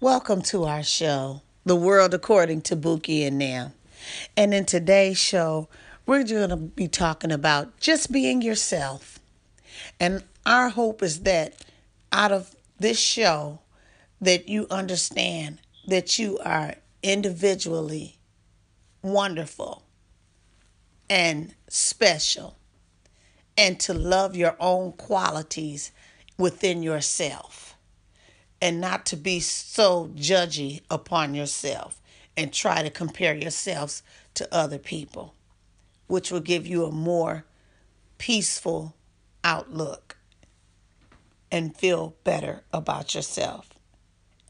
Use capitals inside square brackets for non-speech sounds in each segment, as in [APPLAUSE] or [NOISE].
Welcome to our show, The World According to Buki and Nam. And in today's show, we're going to be talking about just being yourself. And our hope is that out of this show, that you understand that you are individually wonderful and special and to love your own qualities within yourself and not to be so judgy upon yourself and try to compare yourselves to other people, which will give you a more peaceful outlook and feel better about yourself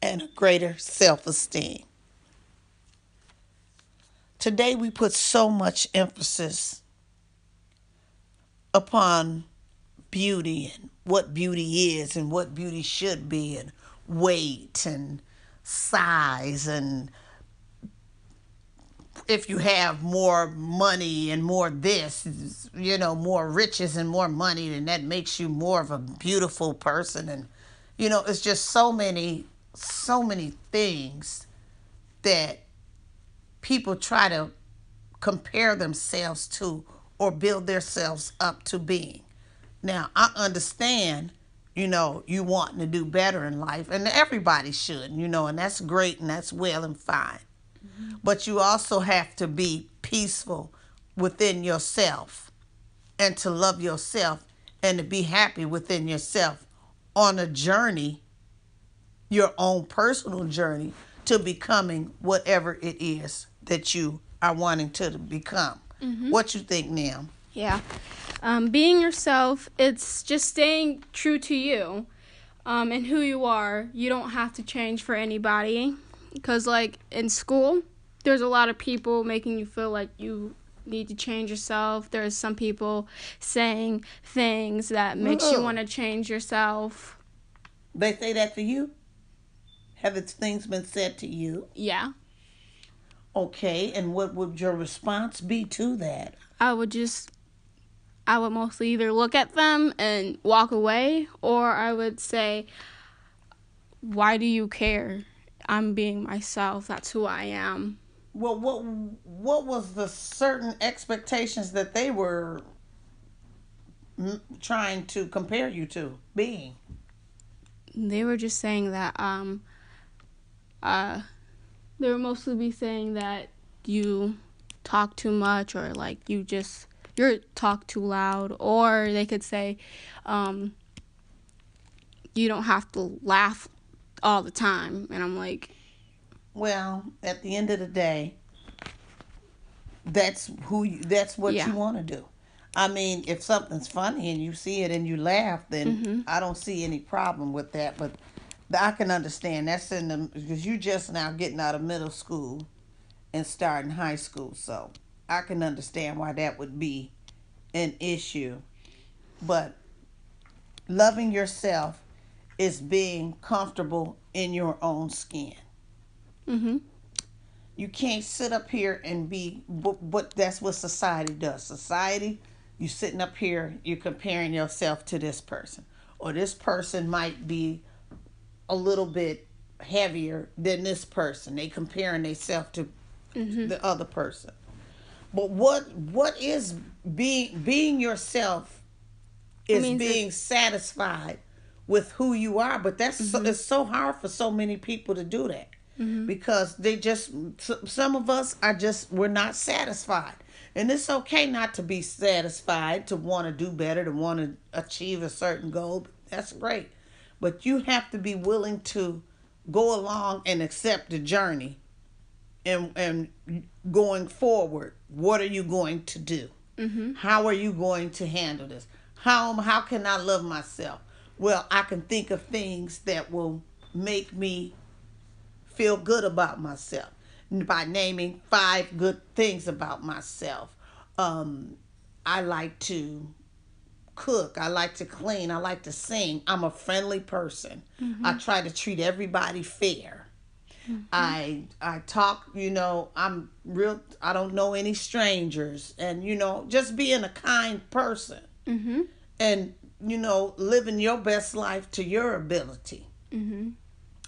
and a greater self esteem. Today, we put so much emphasis upon beauty and what beauty is and what beauty should be and weight and size and if you have more money and more this you know more riches and more money then that makes you more of a beautiful person and you know it's just so many so many things that people try to compare themselves to or build themselves up to being. Now, I understand, you know, you wanting to do better in life, and everybody should, you know, and that's great and that's well and fine. Mm-hmm. But you also have to be peaceful within yourself and to love yourself and to be happy within yourself on a journey, your own personal journey to becoming whatever it is that you are wanting to become. Mm-hmm. What you think, Nam? Yeah. Um, being yourself, it's just staying true to you um, and who you are. You don't have to change for anybody. Because, like, in school, there's a lot of people making you feel like you need to change yourself. There's some people saying things that makes you want to change yourself. They say that to you? Have its things been said to you? Yeah. Okay, and what would your response be to that? I would just I would mostly either look at them and walk away or I would say why do you care? I'm being myself. That's who I am. Well, what what was the certain expectations that they were trying to compare you to being? They were just saying that um uh they would mostly be saying that you talk too much or like you just you're talk too loud or they could say um, you don't have to laugh all the time and i'm like well at the end of the day that's who you, that's what yeah. you want to do i mean if something's funny and you see it and you laugh then mm-hmm. i don't see any problem with that but I can understand that's in the because you're just now getting out of middle school and starting high school, so I can understand why that would be an issue. But loving yourself is being comfortable in your own skin. Mhm. You can't sit up here and be but, but that's what society does. Society, you sitting up here, you're comparing yourself to this person or this person might be a little bit heavier than this person. They comparing themselves to mm-hmm. the other person. But what what is being being yourself is being satisfied with who you are. But that's mm-hmm. so, it's so hard for so many people to do that mm-hmm. because they just some of us are just we're not satisfied. And it's okay not to be satisfied, to want to do better, to want to achieve a certain goal. That's great but you have to be willing to go along and accept the journey and and going forward what are you going to do mm-hmm. how are you going to handle this how how can i love myself well i can think of things that will make me feel good about myself by naming five good things about myself um, i like to cook. I like to clean. I like to sing. I'm a friendly person. Mm-hmm. I try to treat everybody fair. Mm-hmm. I I talk, you know, I'm real I don't know any strangers and you know, just being a kind person. Mm-hmm. And you know, living your best life to your ability. Mm-hmm.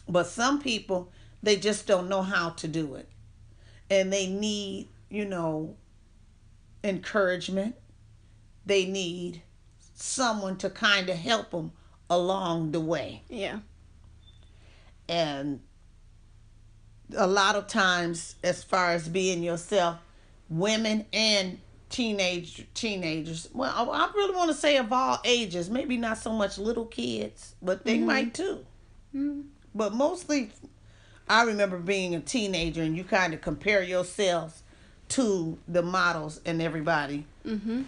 But some people, they just don't know how to do it. And they need, you know, encouragement. They need someone to kind of help them along the way. Yeah. And a lot of times, as far as being yourself, women and teenage teenagers. Well, I, really want to say of all ages. Maybe not so much little kids, but they mm-hmm. might too. Mm-hmm. But mostly, I remember being a teenager, and you kind of compare yourselves to the models and everybody. Mm-hmm.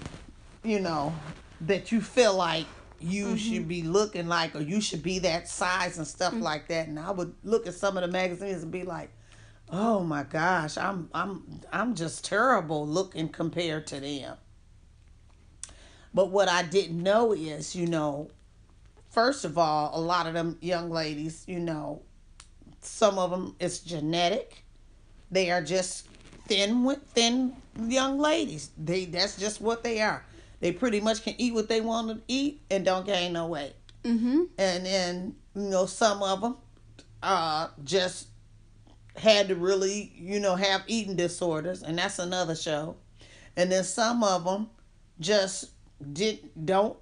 You know that you feel like you mm-hmm. should be looking like, or you should be that size and stuff mm-hmm. like that. And I would look at some of the magazines and be like, oh my gosh, I'm I'm I'm just terrible looking compared to them. But what I didn't know is, you know, first of all, a lot of them young ladies, you know, some of them it's genetic. They are just thin with thin young ladies. They that's just what they are. They pretty much can eat what they want to eat and don't gain no weight. Mm-hmm. And then you know some of them uh just had to really, you know, have eating disorders, and that's another show. And then some of them just did don't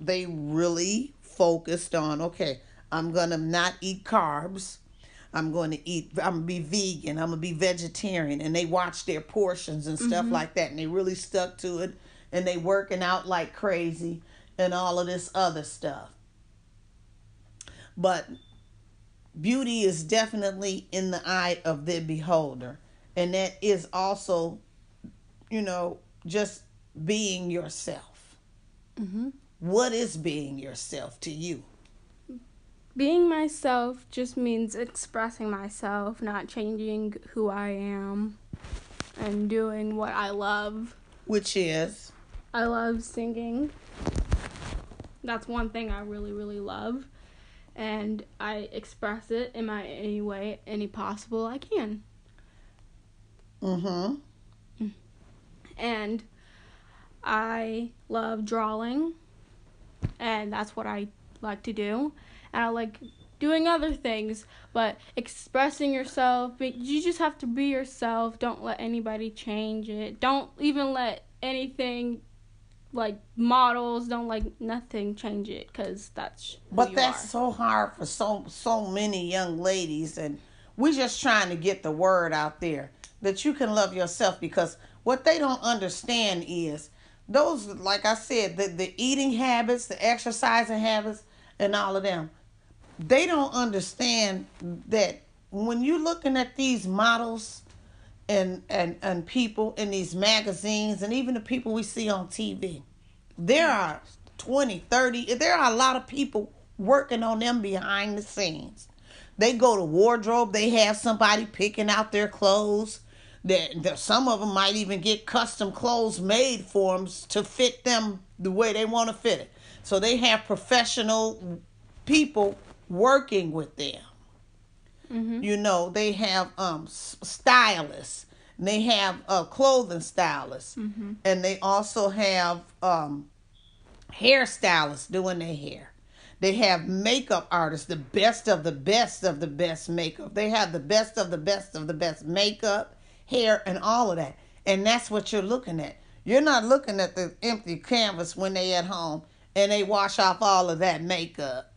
they really focused on okay, I'm gonna not eat carbs. I'm going to eat. I'm gonna be vegan. I'm gonna be vegetarian, and they watch their portions and stuff mm-hmm. like that, and they really stuck to it, and they working out like crazy, and all of this other stuff. But beauty is definitely in the eye of the beholder. And that is also, you know, just being yourself. Mm-hmm. What is being yourself to you? Being myself just means expressing myself, not changing who I am, and doing what I love. Which is? I love singing. That's one thing I really, really love and I express it in my any way, any possible I can. Mhm. And I love drawing, and that's what I like to do. And I like doing other things, but expressing yourself, you just have to be yourself. Don't let anybody change it. Don't even let anything like models don't like nothing change it because that's but that's are. so hard for so so many young ladies and we're just trying to get the word out there that you can love yourself because what they don't understand is those like i said the, the eating habits the exercising habits and all of them they don't understand that when you're looking at these models and and and people in these magazines and even the people we see on TV. There mm. are 20, 30, there are a lot of people working on them behind the scenes. They go to wardrobe, they have somebody picking out their clothes. That some of them might even get custom clothes made for them to fit them the way they want to fit it. So they have professional people working with them. Mm-hmm. You know, they have um stylists. They have uh, clothing stylists, mm-hmm. and they also have um, hairstylists doing their hair. They have makeup artists, the best of the best of the best makeup. They have the best of the best of the best makeup, hair, and all of that. And that's what you're looking at. You're not looking at the empty canvas when they at home and they wash off all of that makeup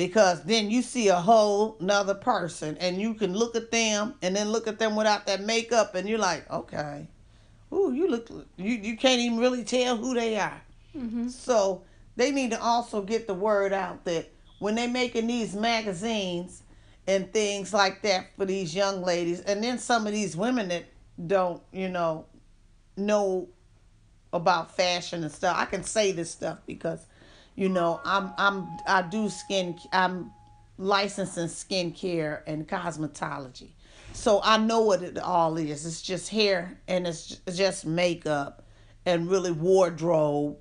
because then you see a whole nother person and you can look at them and then look at them without that makeup and you're like okay ooh you look you, you can't even really tell who they are mm-hmm. so they need to also get the word out that when they're making these magazines and things like that for these young ladies and then some of these women that don't you know know about fashion and stuff i can say this stuff because you know, I'm I'm I do skin I'm licensed in skincare and cosmetology. So I know what it all is. It's just hair and it's just makeup and really wardrobe.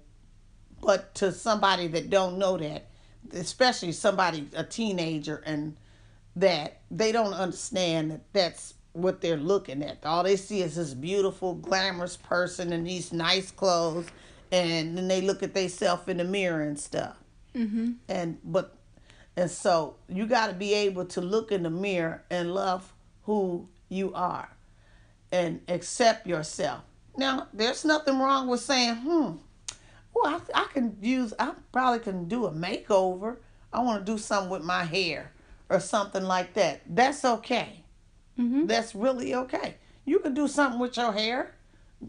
But to somebody that don't know that, especially somebody a teenager and that they don't understand that that's what they're looking at. All they see is this beautiful, glamorous person in these nice clothes and then they look at themselves in the mirror and stuff. Mm-hmm. And but And so you got to be able to look in the mirror and love who you are and accept yourself. Now, there's nothing wrong with saying, hmm, well, I, I can use, I probably can do a makeover. I want to do something with my hair or something like that. That's okay. Mm-hmm. That's really okay. You can do something with your hair.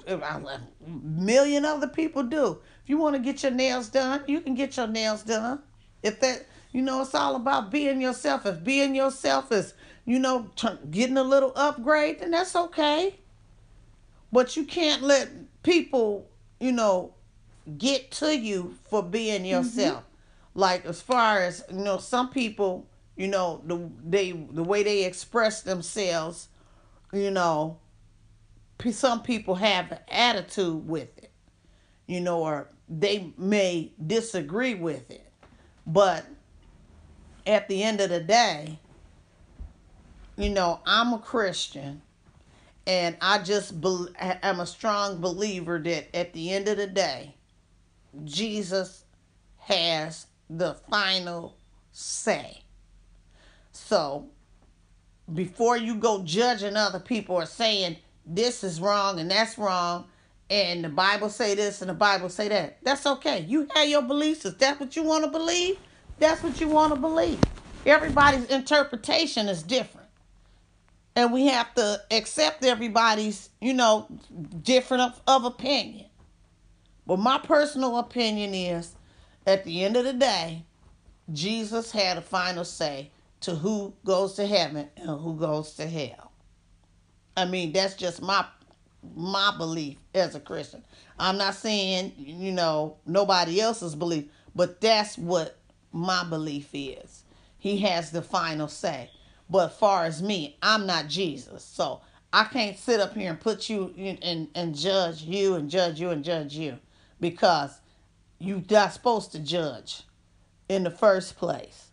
A million other people do. If you want to get your nails done, you can get your nails done. If that, you know, it's all about being yourself. If being yourself is, you know, getting a little upgrade, then that's okay. But you can't let people, you know, get to you for being mm-hmm. yourself. Mm-hmm. Like as far as you know, some people, you know, the they the way they express themselves, you know, some people have an attitude with it, you know, or they may disagree with it, but at the end of the day, you know, I'm a Christian and I just be, am a strong believer that at the end of the day, Jesus has the final say. So, before you go judging other people or saying this is wrong and that's wrong, and the Bible say this and the Bible say that, that's okay. You have your beliefs. If that's what you want to believe, that's what you want to believe. Everybody's interpretation is different. And we have to accept everybody's, you know, different of, of opinion. But my personal opinion is at the end of the day, Jesus had a final say to who goes to heaven and who goes to hell. I mean, that's just my my belief as a Christian. I'm not saying, you know, nobody else's belief, but that's what my belief is. He has the final say. But far as me, I'm not Jesus. So I can't sit up here and put you in, and, and judge you and judge you and judge you because you're not supposed to judge in the first place.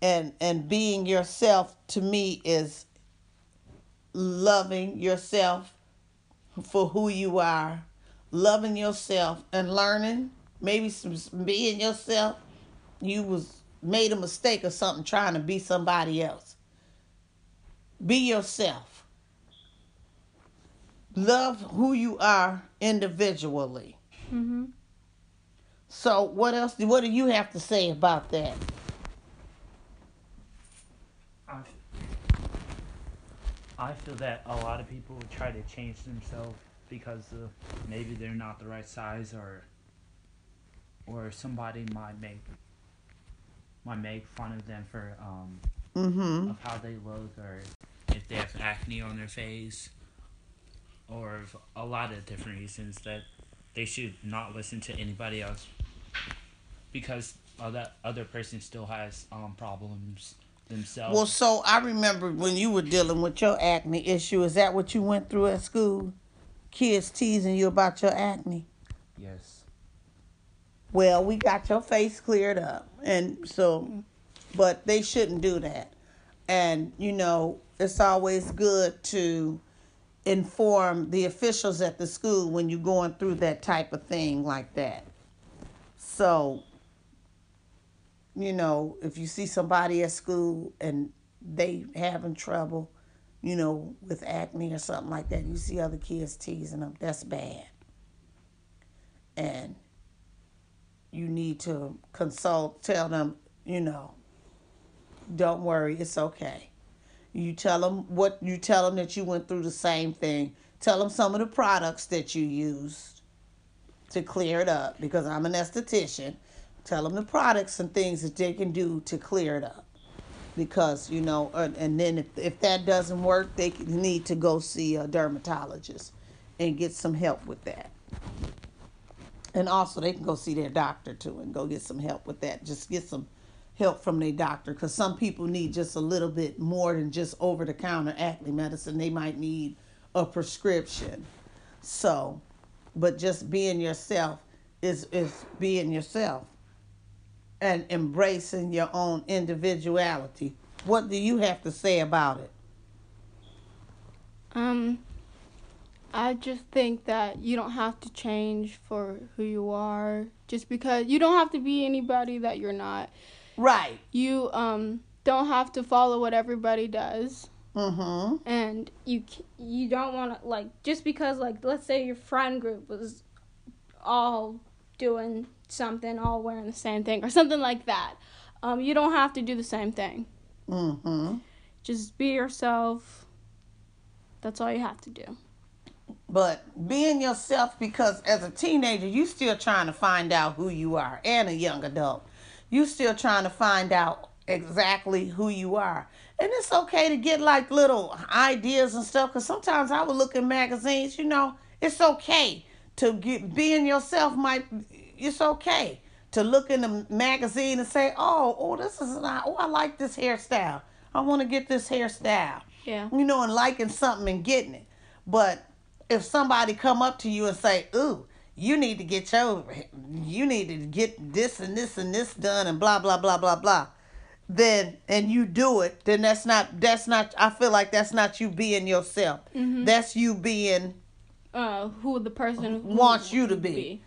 And and being yourself to me is loving yourself for who you are, loving yourself and learning, maybe some, being yourself, you was made a mistake or something trying to be somebody else. Be yourself. Love who you are individually. Mm-hmm. So, what else? What do you have to say about that? I feel that a lot of people try to change themselves because of maybe they're not the right size or or somebody might make might make fun of them for um mm-hmm. of how they look or if they have acne on their face or a lot of different reasons that they should not listen to anybody else because that other person still has um problems themselves. Well, so I remember when you were dealing with your acne issue. Is that what you went through at school? Kids teasing you about your acne. Yes. Well, we got your face cleared up, and so, but they shouldn't do that. And you know, it's always good to inform the officials at the school when you're going through that type of thing like that. So you know, if you see somebody at school and they having trouble, you know, with acne or something like that, you see other kids teasing them, that's bad. And you need to consult, tell them, you know, don't worry, it's okay. You tell them what you tell them that you went through the same thing. Tell them some of the products that you used to clear it up because I'm an esthetician Tell them the products and things that they can do to clear it up. Because, you know, uh, and then if, if that doesn't work, they need to go see a dermatologist and get some help with that. And also, they can go see their doctor too and go get some help with that. Just get some help from their doctor because some people need just a little bit more than just over the counter acne medicine. They might need a prescription. So, but just being yourself is is being yourself and embracing your own individuality. What do you have to say about it? Um, I just think that you don't have to change for who you are just because you don't have to be anybody that you're not. Right. You um don't have to follow what everybody does. Mm-hmm. And you you don't want to like just because like let's say your friend group was all doing something, all wearing the same thing or something like that. Um, you don't have to do the same thing. Mm-hmm. Just be yourself. That's all you have to do. But being yourself because as a teenager you still trying to find out who you are and a young adult. You still trying to find out exactly who you are. And it's okay to get like little ideas and stuff because sometimes I would look in magazines, you know, it's okay to get being yourself might it's okay to look in the magazine and say, "Oh, oh, this is not. Oh, I like this hairstyle. I want to get this hairstyle." Yeah. You know, and liking something and getting it. But if somebody come up to you and say, "Ooh, you need to get your, you need to get this and this and this done and blah blah blah blah blah," then and you do it, then that's not that's not. I feel like that's not you being yourself. Mm-hmm. That's you being uh, who the person who wants you to be. be.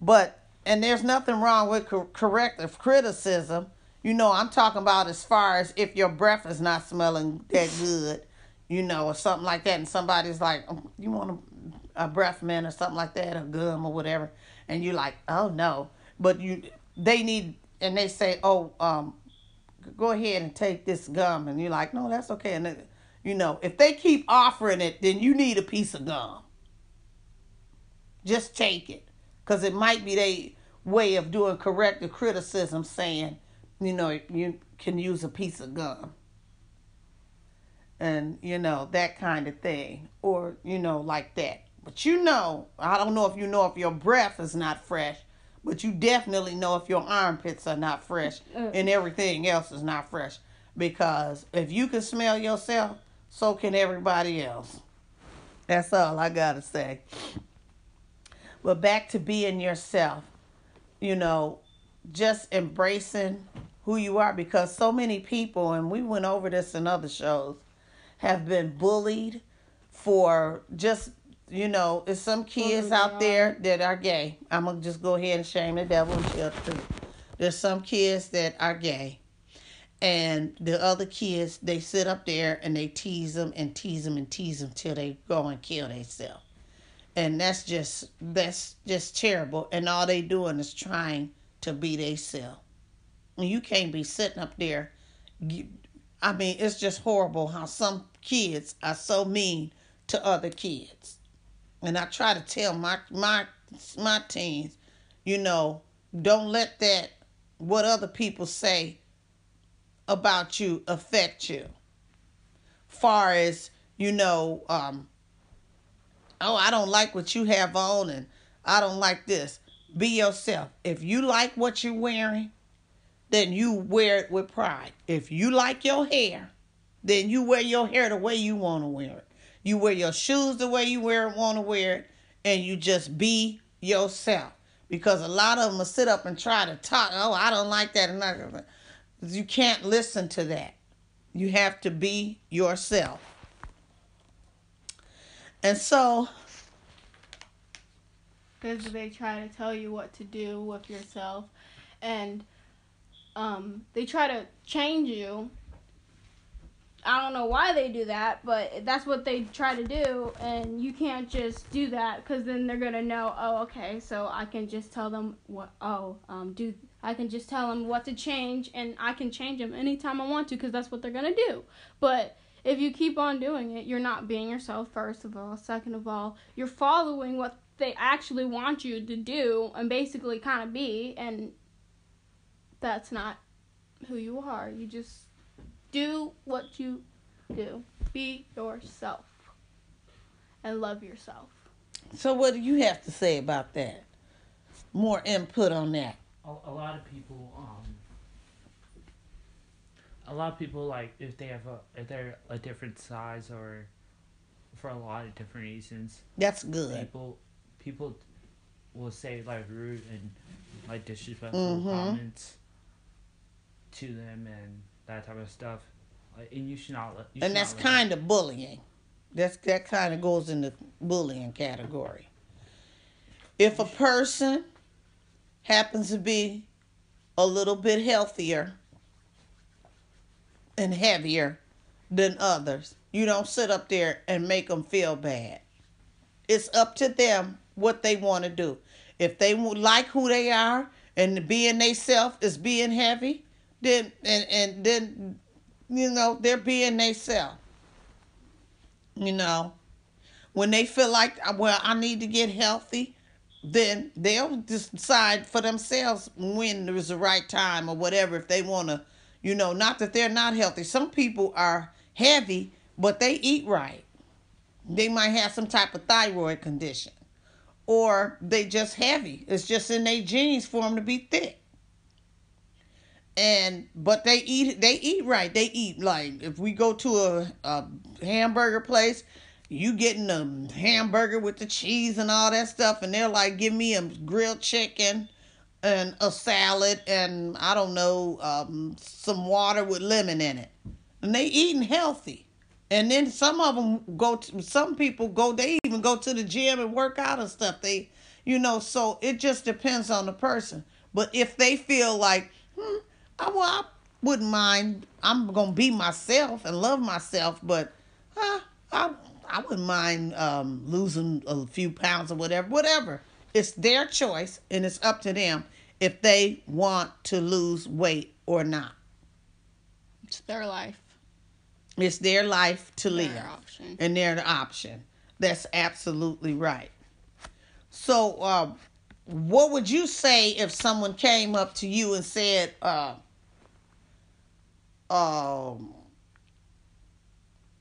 But and there's nothing wrong with cor- corrective criticism. You know, I'm talking about as far as if your breath is not smelling that good, you know, or something like that, and somebody's like, oh, "You want a, a breath mint or something like that, or gum or whatever," and you're like, "Oh no," but you they need and they say, "Oh, um, go ahead and take this gum," and you're like, "No, that's okay," and then, you know, if they keep offering it, then you need a piece of gum. Just take it because it might be their way of doing corrective criticism, saying, you know, you can use a piece of gum. And, you know, that kind of thing. Or, you know, like that. But you know, I don't know if you know if your breath is not fresh, but you definitely know if your armpits are not fresh [LAUGHS] uh. and everything else is not fresh. Because if you can smell yourself, so can everybody else. That's all I got to say. But back to being yourself, you know, just embracing who you are because so many people, and we went over this in other shows, have been bullied for just, you know, there's some kids out there that are gay. I'm going to just go ahead and shame the devil and tell the truth. There's some kids that are gay. And the other kids, they sit up there and they tease them and tease them and tease them till they go and kill themselves and that's just that's just terrible. And all they doing is trying to be themselves and you can't be sitting up there. I mean it's just horrible how some kids are so mean to other kids. And i try to tell my my my teens you know don't let that what other people say about you affect you. Far as you know um oh, I don't like what you have on and I don't like this. Be yourself. If you like what you're wearing, then you wear it with pride. If you like your hair, then you wear your hair the way you want to wear it. You wear your shoes the way you wear it, want to wear it, and you just be yourself. Because a lot of them will sit up and try to talk. Oh, I don't like that. And. You can't listen to that. You have to be yourself. And so. Because they try to tell you what to do with yourself. And um, they try to change you. I don't know why they do that, but that's what they try to do. And you can't just do that because then they're to know, oh, okay, so I can just tell them what, oh, um, do. I can just tell them what to change and I can change them anytime I want to because that's what they're to do. But if you keep on doing it, you're not being yourself, first of all. Second of all, you're following what they actually want you to do and basically kind of be, and that's not who you are. You just do what you do. Be yourself and love yourself. So, what do you have to say about that? More input on that. A, a lot of people, um, a lot of people like if they have a if they're a different size or for a lot of different reasons. That's good. People people will say like rude and like disrespectful Mhm. comments to them and that type of stuff. Like, and you should not let. You should And that's kind of bullying. That's that kind of goes in the bullying category. If a person happens to be a little bit healthier and heavier than others. You don't sit up there and make them feel bad. It's up to them what they want to do. If they like who they are and being they self is being heavy, then and and then you know they're being they self. You know, when they feel like well I need to get healthy, then they'll decide for themselves when there's the right time or whatever if they want to you know not that they're not healthy. Some people are heavy but they eat right. They might have some type of thyroid condition or they just heavy. It's just in their genes for them to be thick. And but they eat they eat right. They eat like if we go to a, a hamburger place you getting a hamburger with the cheese and all that stuff, and they're like, give me a grilled chicken and a salad and I don't know, um, some water with lemon in it. And they eating healthy. And then some of them go to, some people go, they even go to the gym and work out and stuff. They, you know, so it just depends on the person. But if they feel like, hmm, I, well, I wouldn't mind, I'm to be myself and love myself, but huh, I, I wouldn't mind um, losing a few pounds or whatever. Whatever. It's their choice, and it's up to them if they want to lose weight or not. It's their life. It's their life to their live, option. and they're the option. That's absolutely right. So, uh, what would you say if someone came up to you and said, uh, um,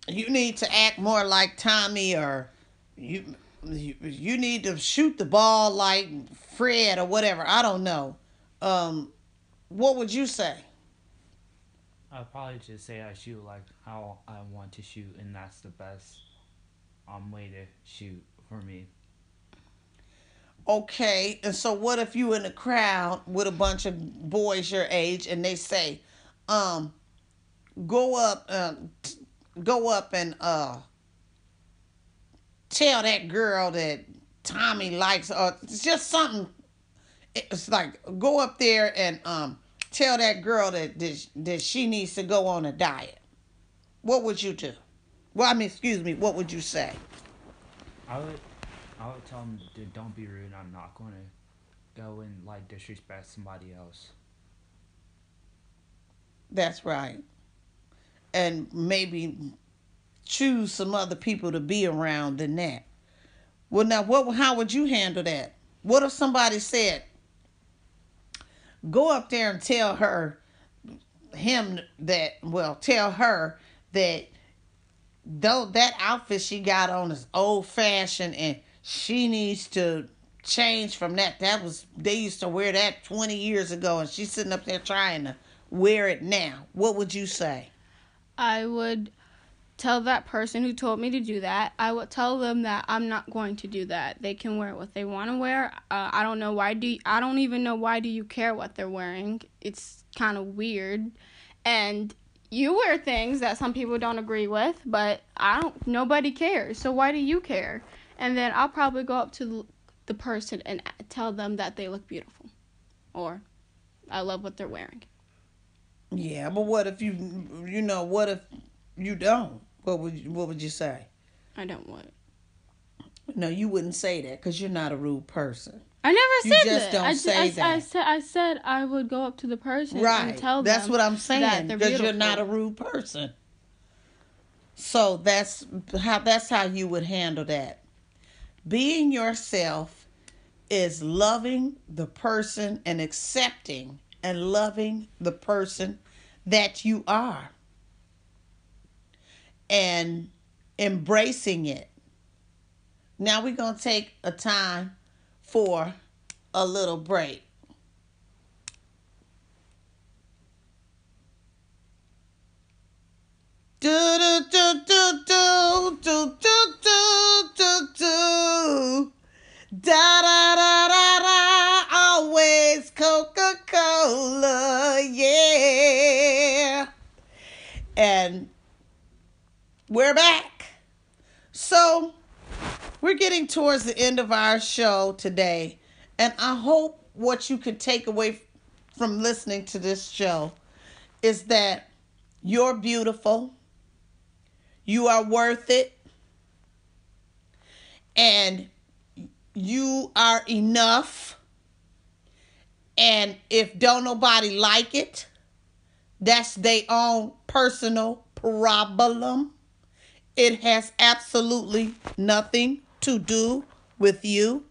you need to act more like Tommy or you you, you need to shoot the ball like Fred or whatever. I don't know. Um, what would you say? I'd probably just say I shoot like how I want to shoot, and that's the best um way to shoot for me. Okay, and so what if you in a crowd with a bunch of boys your age, and they say, um, go up, uh, go up and uh tell that girl that Tommy likes or it's just something it's like go up there and um tell that girl that that, that she needs to go on a diet. What would you do? Well, I mean, excuse me, what would you say? I would I would tell them don't be rude. I'm not going to go and like disrespect somebody else. That's right. And maybe choose some other people to be around than that. Well, now, what? How would you handle that? What if somebody said, "Go up there and tell her, him that well, tell her that though that outfit she got on is old fashioned and she needs to change from that. That was they used to wear that twenty years ago, and she's sitting up there trying to wear it now. What would you say?" I would tell that person who told me to do that. I will tell them that I'm not going to do that. They can wear what they want to wear. Uh, I don't know why do you, I don't even know why do you care what they're wearing. It's kind of weird. And you wear things that some people don't agree with, but I don't nobody cares. So why do you care? And then I'll probably go up to the person and tell them that they look beautiful or I love what they're wearing. Yeah, but what if you you know, what if you don't? What would you, what would you say? I don't what? No, you wouldn't say that because you're not a rude person. I never said you just that. don't I, say I, that. I, I, said I said I would go up to the person right. and tell them. That's what I'm saying because you're not a rude person. So that's how that's how you would handle that. Being yourself is loving the person and accepting and loving the person that you are and embracing it. Now we're going to take a time for a little break. Do do do do do do do do do do da da da da da always Coca Cola yeah and we're back. So, we're getting towards the end of our show today, and I hope what you could take away from listening to this show is that You're beautiful. You are worth it. And you are enough. And if don't nobody like it, that's their own personal problem. It has absolutely nothing to do with you.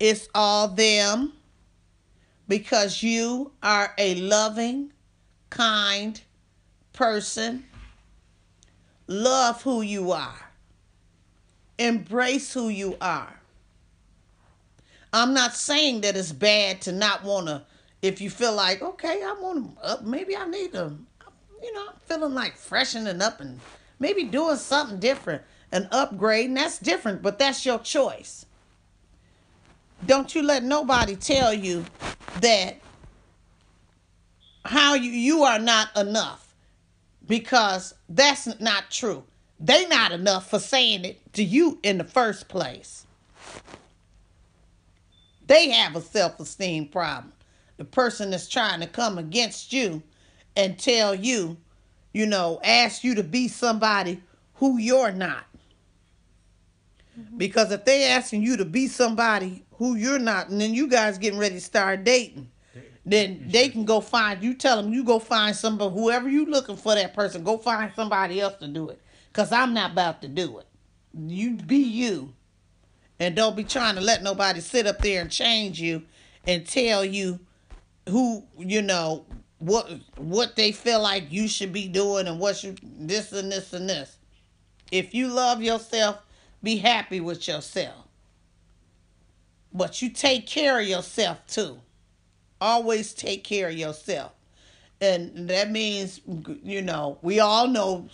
It's all them because you are a loving, kind person. Love who you are. Embrace who you are. I'm not saying that it's bad to not want to, if you feel like, okay, I want to, maybe I need to, you know, I'm feeling like freshening up and maybe doing something different, an upgrade, and that's different, but that's your choice. Don't you let nobody tell you that how you you are not enough because that's not true. They not enough for saying it to you in the first place. They have a self-esteem problem. The person that's trying to come against you and tell you, you know, ask you to be somebody who you're not. Mm-hmm. Because if they asking you to be somebody who you're not, and then you guys getting ready to start dating, then they can go find you. Tell them you go find somebody, whoever you looking for that person, go find somebody else to do it. Cause I'm not about to do it. You be you, and don't be trying to let nobody sit up there and change you and tell you who you know what what they feel like you should be doing and what you this and this and this. If you love yourself, be happy with yourself. But you take care of yourself too. Always take care of yourself. And that means, you know, we all know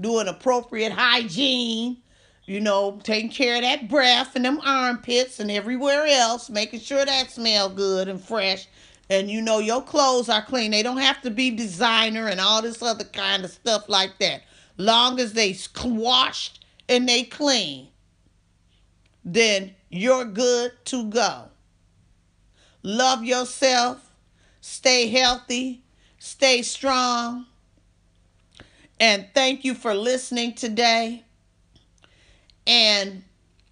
doing appropriate hygiene, you know, taking care of that breath and them armpits and everywhere else, making sure that smell good and fresh. And you know your clothes are clean. They don't have to be designer and all this other kind of stuff like that. Long as they washed and they clean, then you're good to go. Love yourself, stay healthy, stay strong. And thank you for listening today. And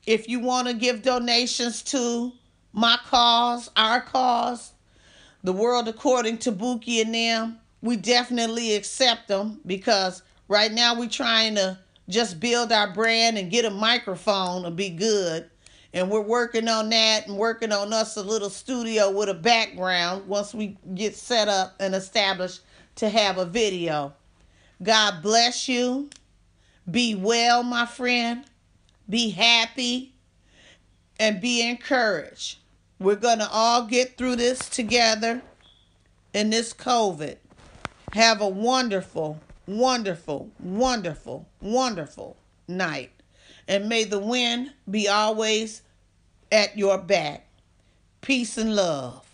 if you want to give donations to my cause, our cause, the world according to Buki and them, we definitely accept them because right now we're trying to just build our brand and get a microphone and be good. And we're working on that and working on us a little studio with a background once we get set up and established to have a video. God bless you. Be well, my friend. Be happy and be encouraged. We're going to all get through this together in this COVID. Have a wonderful wonderful, wonderful, wonderful night. And may the wind be always at your back. Peace and love.